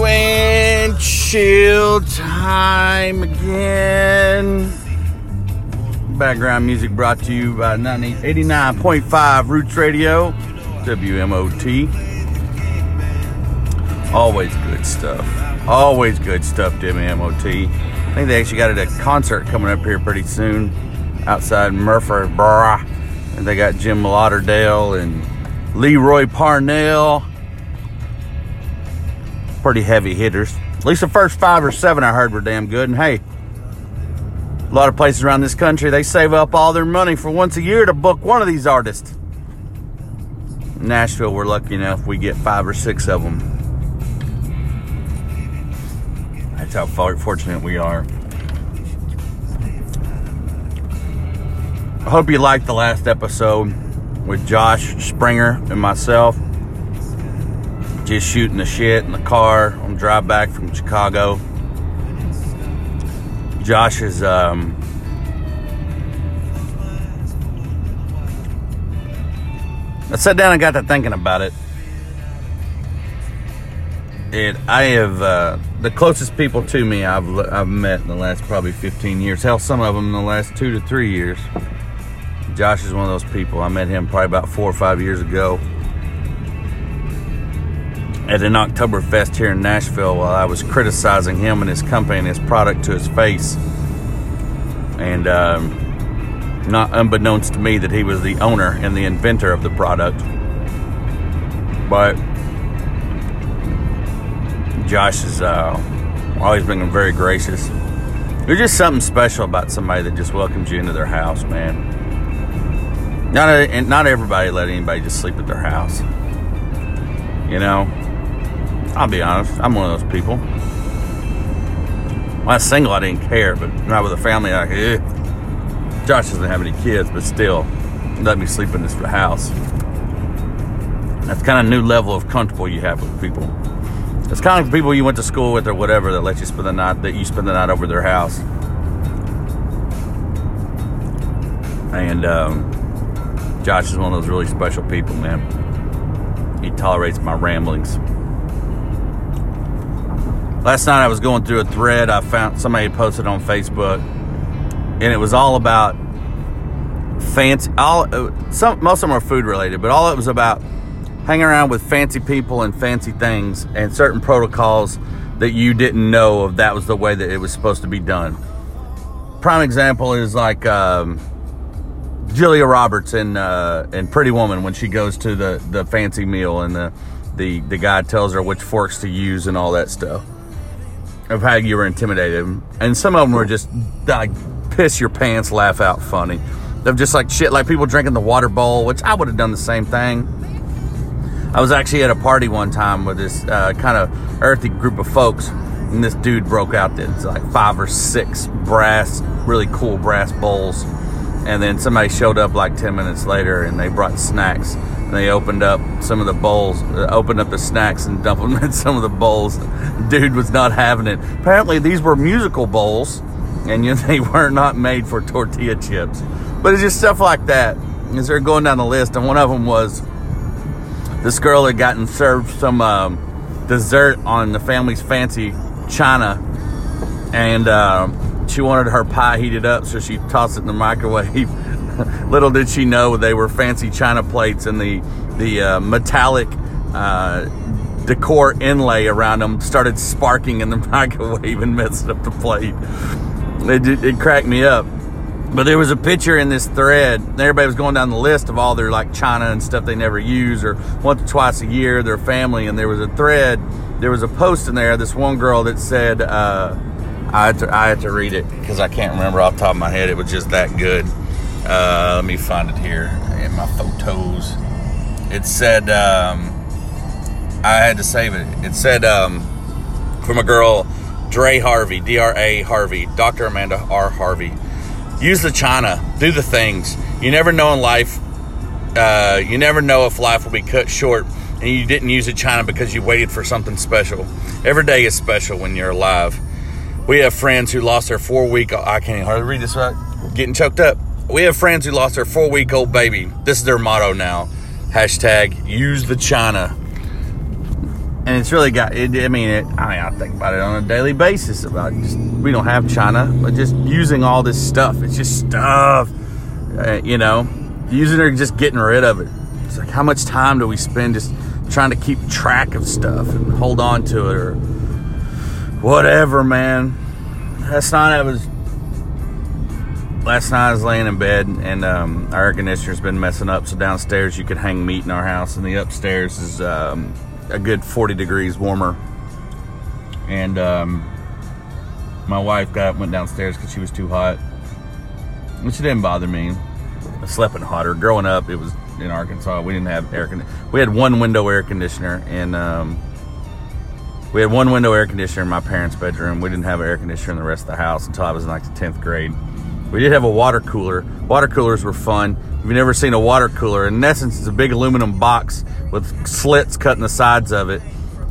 Windshield time again. Background music brought to you by 89.5 Roots Radio, WMOT. Always good stuff. Always good stuff, WMOT. I think they actually got a concert coming up here pretty soon outside Murfreesboro. And they got Jim Lauderdale and Lee Roy Parnell pretty heavy hitters. At least the first five or seven I heard were damn good. And hey, a lot of places around this country, they save up all their money for once a year to book one of these artists. Nashville, we're lucky enough we get five or six of them. That's how fortunate we are. I hope you liked the last episode with Josh Springer and myself just shooting the shit in the car on the drive back from Chicago. Josh is um, I sat down and got to thinking about it. It I have uh, the closest people to me I've I've met in the last probably 15 years. Hell, some of them in the last two to three years. Josh is one of those people. I met him probably about four or five years ago at an Oktoberfest here in Nashville while I was criticizing him and his company and his product to his face. And um, not unbeknownst to me that he was the owner and the inventor of the product. But Josh has uh, always been very gracious. There's just something special about somebody that just welcomes you into their house, man. Not a, not everybody let anybody just sleep at their house. You know, I'll be honest, I'm one of those people. When I was single, I didn't care, but not with a family, like, eh. Josh doesn't have any kids, but still, let me sleep in this house. That's kind of new level of comfortable you have with people. It's kind of people you went to school with or whatever that let you spend the night that you spend the night over their house. And um, Josh is one of those really special people, man. He tolerates my ramblings. Last night I was going through a thread I found somebody posted on Facebook, and it was all about fancy. All uh, some most of them are food related, but all it was about hanging around with fancy people and fancy things and certain protocols that you didn't know of. That was the way that it was supposed to be done. Prime example is like um, Julia Roberts in uh, in Pretty Woman when she goes to the the fancy meal and the the the guy tells her which forks to use and all that stuff of how you were intimidated. And some of them were just like piss your pants, laugh out funny. They're just like shit, like people drinking the water bowl, which I would have done the same thing. I was actually at a party one time with this uh, kind of earthy group of folks, and this dude broke out this like five or six brass, really cool brass bowls. And then somebody showed up like 10 minutes later and they brought snacks they opened up some of the bowls, uh, opened up the snacks and dumped them in some of the bowls. Dude was not having it. Apparently, these were musical bowls, and you know, they were not made for tortilla chips. But it's just stuff like that. As they're going down the list, and one of them was this girl had gotten served some um, dessert on the family's fancy china, and uh, she wanted her pie heated up, so she tossed it in the microwave. Little did she know they were fancy china plates and the the uh, metallic uh, decor inlay around them started sparking in the microwave and messed up the plate. It, it cracked me up. But there was a picture in this thread. Everybody was going down the list of all their like china and stuff they never use or once or twice a year, their family. And there was a thread, there was a post in there. This one girl that said, uh, I, had to, I had to read it because I can't remember off the top of my head. It was just that good. Uh, let me find it here in my photos. It said, um, I had to save it. It said, um, from a girl, Dre Harvey, D R A Harvey, Dr. Amanda R. Harvey. Use the china, do the things. You never know in life, uh, you never know if life will be cut short and you didn't use the china because you waited for something special. Every day is special when you're alive. We have friends who lost their four week, I can't hardly read this right, getting choked up we have friends who lost their four week old baby. This is their motto now. Hashtag use the China. and it's really got. It, I mean, it, I mean, I think about it on a daily basis. About just we don't have China, but just using all this stuff. It's just stuff, uh, you know, using it or just getting rid of it. It's like how much time do we spend just trying to keep track of stuff and hold on to it or whatever, man. Last night I was last night I was laying in bed and um, our air conditioner's been messing up. So downstairs you could hang meat in our house, and the upstairs is um, a good 40 degrees warmer. And um, my wife got went downstairs because she was too hot, which didn't bother me. I slept in hotter. Growing up, it was in Arkansas. We didn't have air conditioner. We had one window air conditioner, and um, we had one window air conditioner in my parents' bedroom. We didn't have air conditioner in the rest of the house until I was in like the 10th grade. We did have a water cooler. Water coolers were fun. If you've never seen a water cooler, in essence, it's a big aluminum box with slits cut in the sides of it,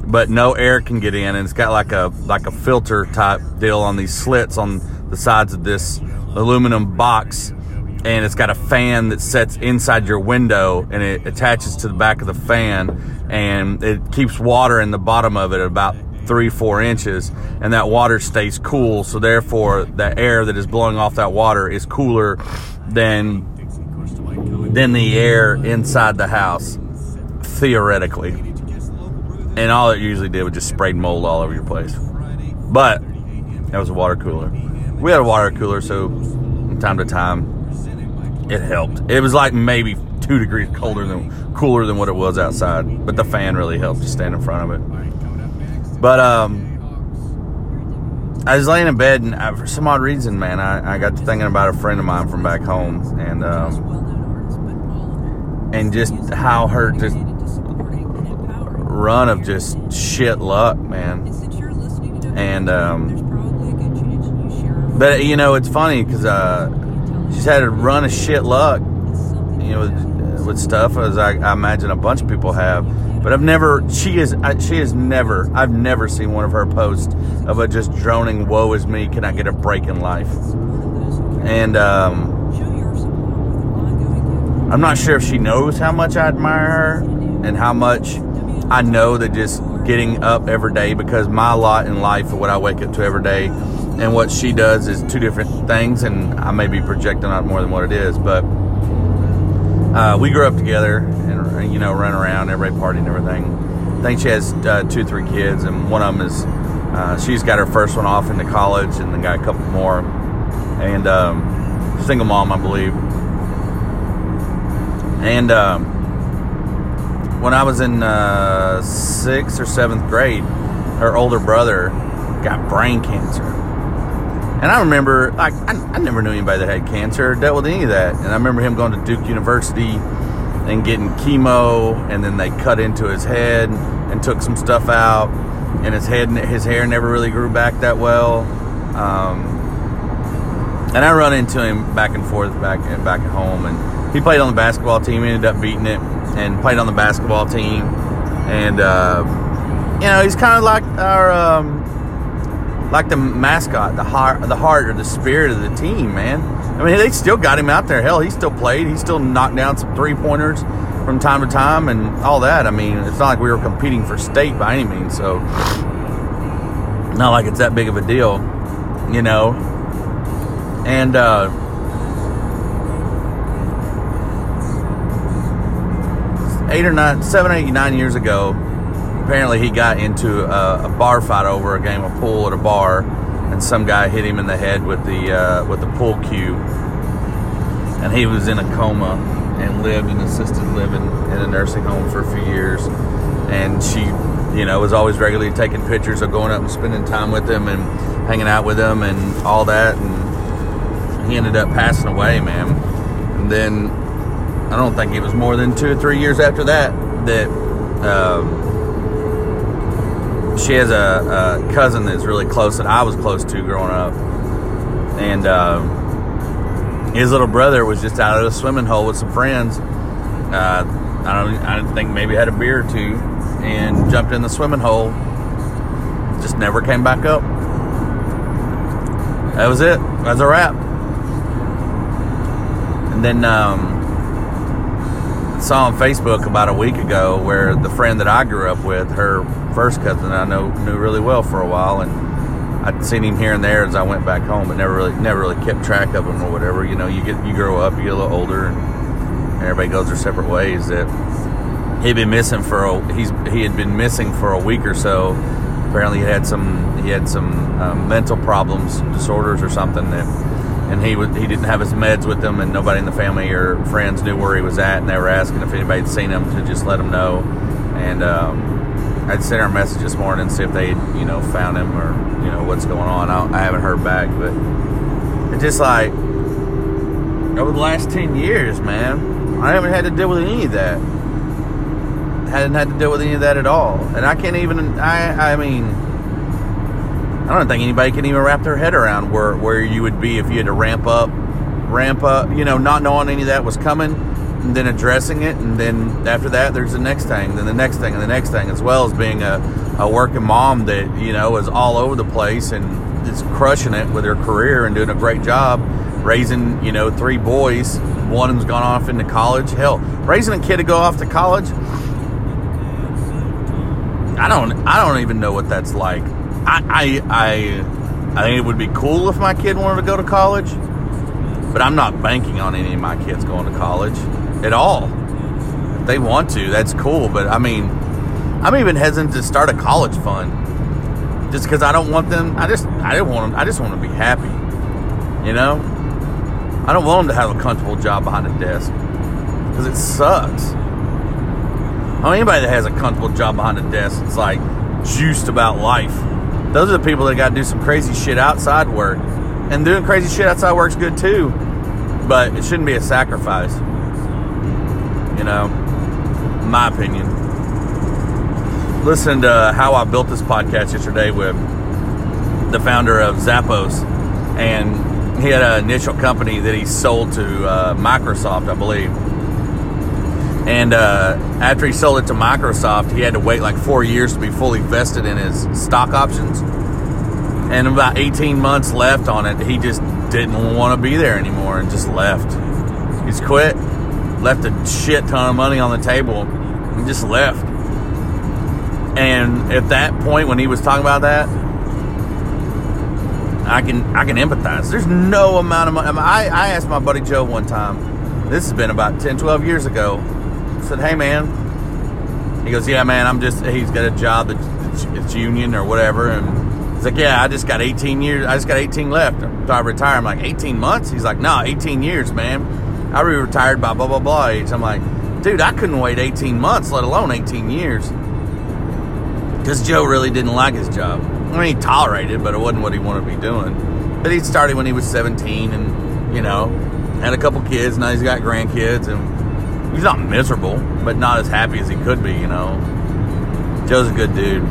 but no air can get in, and it's got like a like a filter type deal on these slits on the sides of this aluminum box, and it's got a fan that sets inside your window, and it attaches to the back of the fan, and it keeps water in the bottom of it about three, four inches, and that water stays cool. So therefore, the air that is blowing off that water is cooler than than the air inside the house, theoretically. And all it usually did was just sprayed mold all over your place. But that was a water cooler. We had a water cooler, so from time to time, it helped. It was like maybe two degrees colder than cooler than what it was outside, but the fan really helped to stand in front of it. But um, I was laying in bed, and I, for some odd reason, man, I, I, got to thinking about a friend of mine from back home, and um, and just how her just run of just shit luck, man. And um, but you know, it's funny because uh, she's had a run of shit luck, you know, with, with stuff as I, I, imagine a bunch of people have. But I've never, she is, she has never, I've never seen one of her posts of a just droning, "Woe is me! Can I get a break in life?" And um, I'm not sure if she knows how much I admire her and how much I know that just getting up every day because my lot in life and what I wake up to every day and what she does is two different things and I may be projecting out more than what it is but uh, we grew up together you know run around everybody party and everything I think she has uh, two three kids and one of them is uh, she's got her first one off into college and then got a couple more and um, single mom I believe and um, when I was in uh, sixth or seventh grade, her older brother got brain cancer. And I remember, like, I, I never knew anybody that had cancer dealt with any of that. And I remember him going to Duke University and getting chemo, and then they cut into his head and took some stuff out, and his head, his hair never really grew back that well. Um, and I run into him back and forth back and back at home, and he played on the basketball team. Ended up beating it, and played on the basketball team. And uh, you know, he's kind of like our um, like the mascot, the heart, the heart or the spirit of the team, man. I mean, they still got him out there. Hell, he still played. He still knocked down some three pointers from time to time, and all that. I mean, it's not like we were competing for state by any means, so not like it's that big of a deal, you know. And uh, eight or nine, seven, eight, nine years ago, apparently he got into a, a, bar fight over a game of pool at a bar, and some guy hit him in the head with the uh, with the pool cue, and he was in a coma and lived in assisted living in a nursing home for a few years, and she, you know, was always regularly taking pictures of going up and spending time with him and hanging out with him and all that, and he ended up passing away, man, and then I don't think it was more than two or three years after that that um, she has a, a, cousin that's really close that I was close to growing up, and um, his little brother was just out of a swimming hole with some friends. Uh, I don't, I think maybe had a beer or two, and jumped in the swimming hole. Just never came back up. That was it. That's a wrap. And then um, saw on Facebook about a week ago where the friend that I grew up with, her first cousin, I know knew really well for a while, and I'd seen him here and there as I went back home, but never really never really kept track of him or whatever. You know, you get you grow up, you get a little older, and, everybody goes their separate ways. That he'd been missing for a he's he had been missing for a week or so. Apparently, he had some he had some um, mental problems, disorders, or something that and he was he didn't have his meds with him, and nobody in the family or friends knew where he was at, and they were asking if anybody had seen him to just let them know. And um, I'd sent her a message this morning and see if they you know found him or you know what's going on. I, I haven't heard back, but it's just like over the last ten years, man, I haven't had to deal with any of that. Hadn't had to deal with any of that at all, and I can't even. I I mean. I don't think anybody can even wrap their head around where, where you would be if you had to ramp up, ramp up, you know, not knowing any of that was coming, and then addressing it, and then after that, there's the next thing, then the next thing, and the next thing, as well as being a, a working mom that, you know, is all over the place and is crushing it with her career and doing a great job raising, you know, three boys. One of them's gone off into college. Hell, raising a kid to go off to college, I don't, I don't even know what that's like. I, I, I, think it would be cool if my kid wanted to go to college, but I'm not banking on any of my kids going to college at all. If they want to, that's cool. But I mean, I'm even hesitant to start a college fund just because I don't want them. I just, I don't want them. I just want to be happy. You know, I don't want them to have a comfortable job behind a desk because it sucks. I mean, anybody that has a comfortable job behind a desk, it's like juiced about life those are the people that got to do some crazy shit outside work. And doing crazy shit outside work's good too, but it shouldn't be a sacrifice. You know, my opinion. Listen to how I built this podcast yesterday with the founder of Zappos, and he had an initial company that he sold to uh, Microsoft, I believe and uh, after he sold it to Microsoft, he had to wait like four years to be fully vested in his stock options. And about 18 months left on it, he just didn't want to be there anymore and just left. He's quit, left a shit ton of money on the table, and just left. And at that point, when he was talking about that, I can I can empathize. There's no amount of money. I, I asked my buddy Joe one time. This has been about 10, 12 years ago said, "Hey, man." He goes, "Yeah, man. I'm just." He's got a job that's it's union or whatever, and he's like, "Yeah, I just got 18 years. I just got 18 left until I retire." I'm like, "18 months?" He's like, "No, 18 years, man. I'll be retired by blah blah blah age." I'm like, "Dude, I couldn't wait 18 months, let alone 18 years." Because Joe really didn't like his job. I mean, he tolerated, but it wasn't what he wanted to be doing. But he started when he was 17, and you know, had a couple kids. Now he's got grandkids, and he's not miserable, but not as happy as he could be, you know. Joe's a good dude.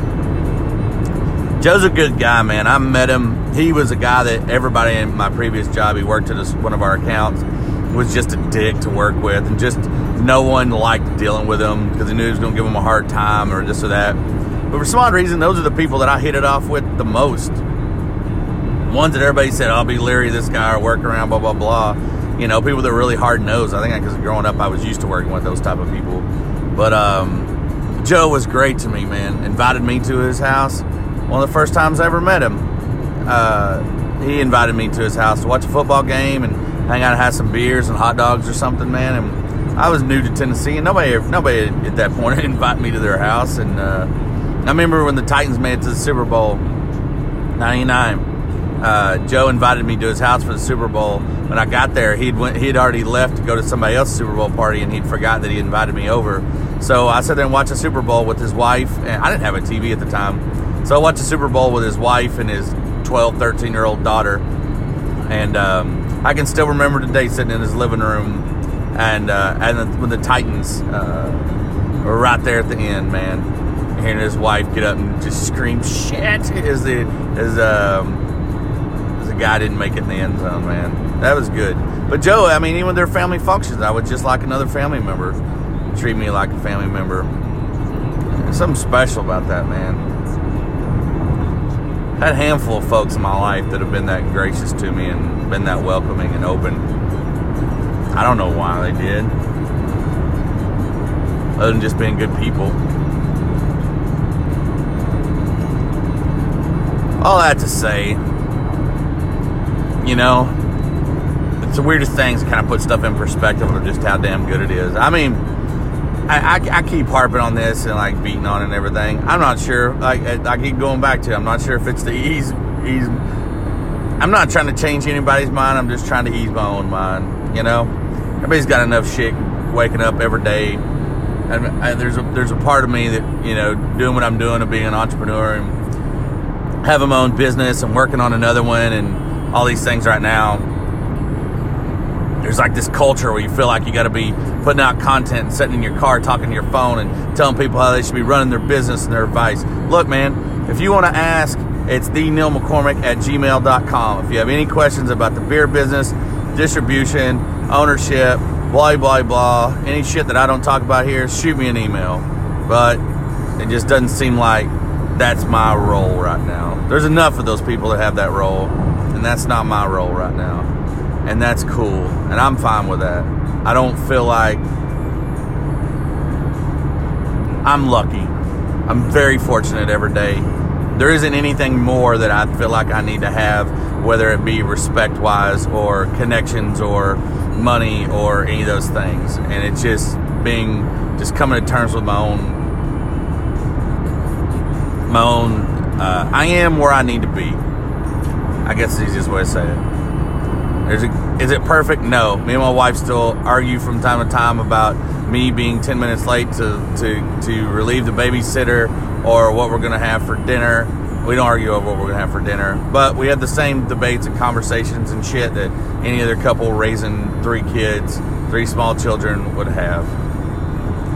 Joe's a good guy, man. I met him. He was a guy that everybody in my previous job, he worked at one of our accounts, was just a dick to work with, and just no one liked dealing with him because he knew he was going to give him a hard time or this or that. But for some odd reason, those are the people that I hit it off with the most. Ones that everybody said, I'll be leery of this guy or work around, blah, blah, blah you know, people that are really hard nosed. I think because growing up, I was used to working with those type of people. But um, Joe was great to me, man. Invited me to his house. One of the first times I ever met him. Uh, he invited me to his house to watch a football game and hang out and have some beers and hot dogs or something, man. And I was new to Tennessee, and nobody, nobody at that point invited me to their house. And uh, I remember when the Titans made it to the Super Bowl '99 uh, Joe invited me to his house for the Super Bowl. When I got there, he'd went, he'd already left to go to somebody else's Super Bowl party, and he'd forgot that he invited me over. So I sat there and watched the Super Bowl with his wife, and I didn't have a TV at the time. So I watched the Super Bowl with his wife and his 12, 13 year old daughter. And um, I can still remember today sitting in his living room, and uh, and when the Titans uh, were right there at the end, man, hearing his wife get up and just scream "shit" is the as um, guy didn't make it in the end zone, man. That was good. But Joe, I mean, even their family functions, I would just like another family member. Treat me like a family member. There's something special about that, man. Had a handful of folks in my life that have been that gracious to me and been that welcoming and open. I don't know why they did. other than just being good people. All that to say, you know, it's the weirdest things kind of put stuff in perspective of just how damn good it is. I mean, I, I, I, keep harping on this and like beating on it and everything. I'm not sure. Like I keep going back to. It. I'm not sure if it's the ease. ease I'm not trying to change anybody's mind. I'm just trying to ease my own mind. You know, everybody's got enough shit waking up every day. And I, there's a there's a part of me that you know doing what I'm doing and being an entrepreneur and having my own business and working on another one and all these things right now there's like this culture where you feel like you got to be putting out content and sitting in your car talking to your phone and telling people how they should be running their business and their advice. Look, man, if you want to ask, it's the Neil McCormick at gmail.com. If you have any questions about the beer business, distribution, ownership, blah, blah, blah, any shit that I don't talk about here, shoot me an email. But it just doesn't seem like that's my role right now. There's enough of those people that have that role, that's not my role right now and that's cool, and I'm fine with that. I don't feel like I'm lucky. I'm very fortunate every day. There isn't anything more that I feel like I need to have, whether it be respect wise or connections or money or any of those things. And it's just being, just coming to terms with my own, my own, uh, I am where I need to be. I guess the easiest way to say it. There's a, is it perfect? No. Me and my wife still argue from time to time about me being 10 minutes late to, to, to relieve the babysitter or what we're going to have for dinner. We don't argue over what we're going to have for dinner, but we have the same debates and conversations and shit that any other couple raising three kids, three small children would have.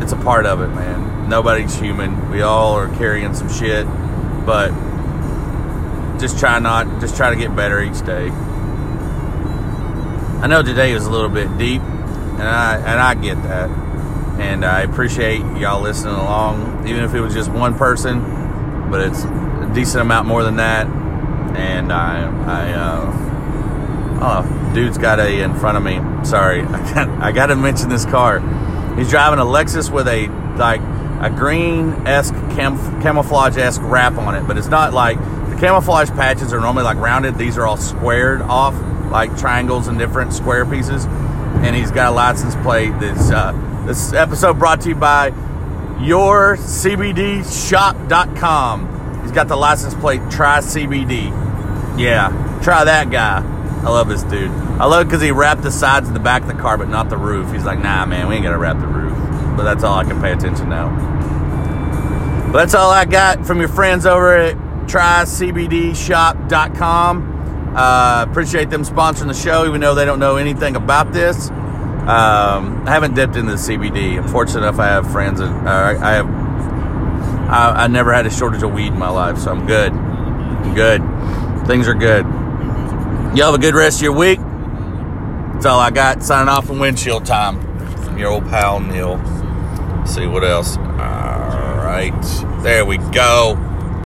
It's a part of it, man. Nobody's human. We all are carrying some shit, but just try not, just try to get better each day. I know today was a little bit deep, and I and I get that, and I appreciate y'all listening along, even if it was just one person, but it's a decent amount more than that. And I, I, uh, oh, dude's got a in front of me. Sorry, I got, I got to mention this car. He's driving a Lexus with a like a green esque cam- camouflage esque wrap on it, but it's not like camouflage patches are normally like rounded. These are all squared off like triangles and different square pieces. And he's got a license plate that's uh, this episode brought to you by yourcbdshop.com. He's got the license plate try CBD. Yeah, try that guy. I love this dude. I love because he wrapped the sides and the back of the car, but not the roof. He's like, nah, man, we ain't to wrap the roof. But that's all I can pay attention now. But that's all I got from your friends over at trycbdshop.com. Uh, appreciate them sponsoring the show, even though they don't know anything about this. Um, I haven't dipped into the CBD. I'm fortunate enough I have friends that uh, I have. I, I, never had a shortage of weed in my life, so I'm good. I'm good. Things are good. Y'all have a good rest of your week. That's all I got. Signing off in windshield time from your old pal Neil. Let's see what else. All right, there we go.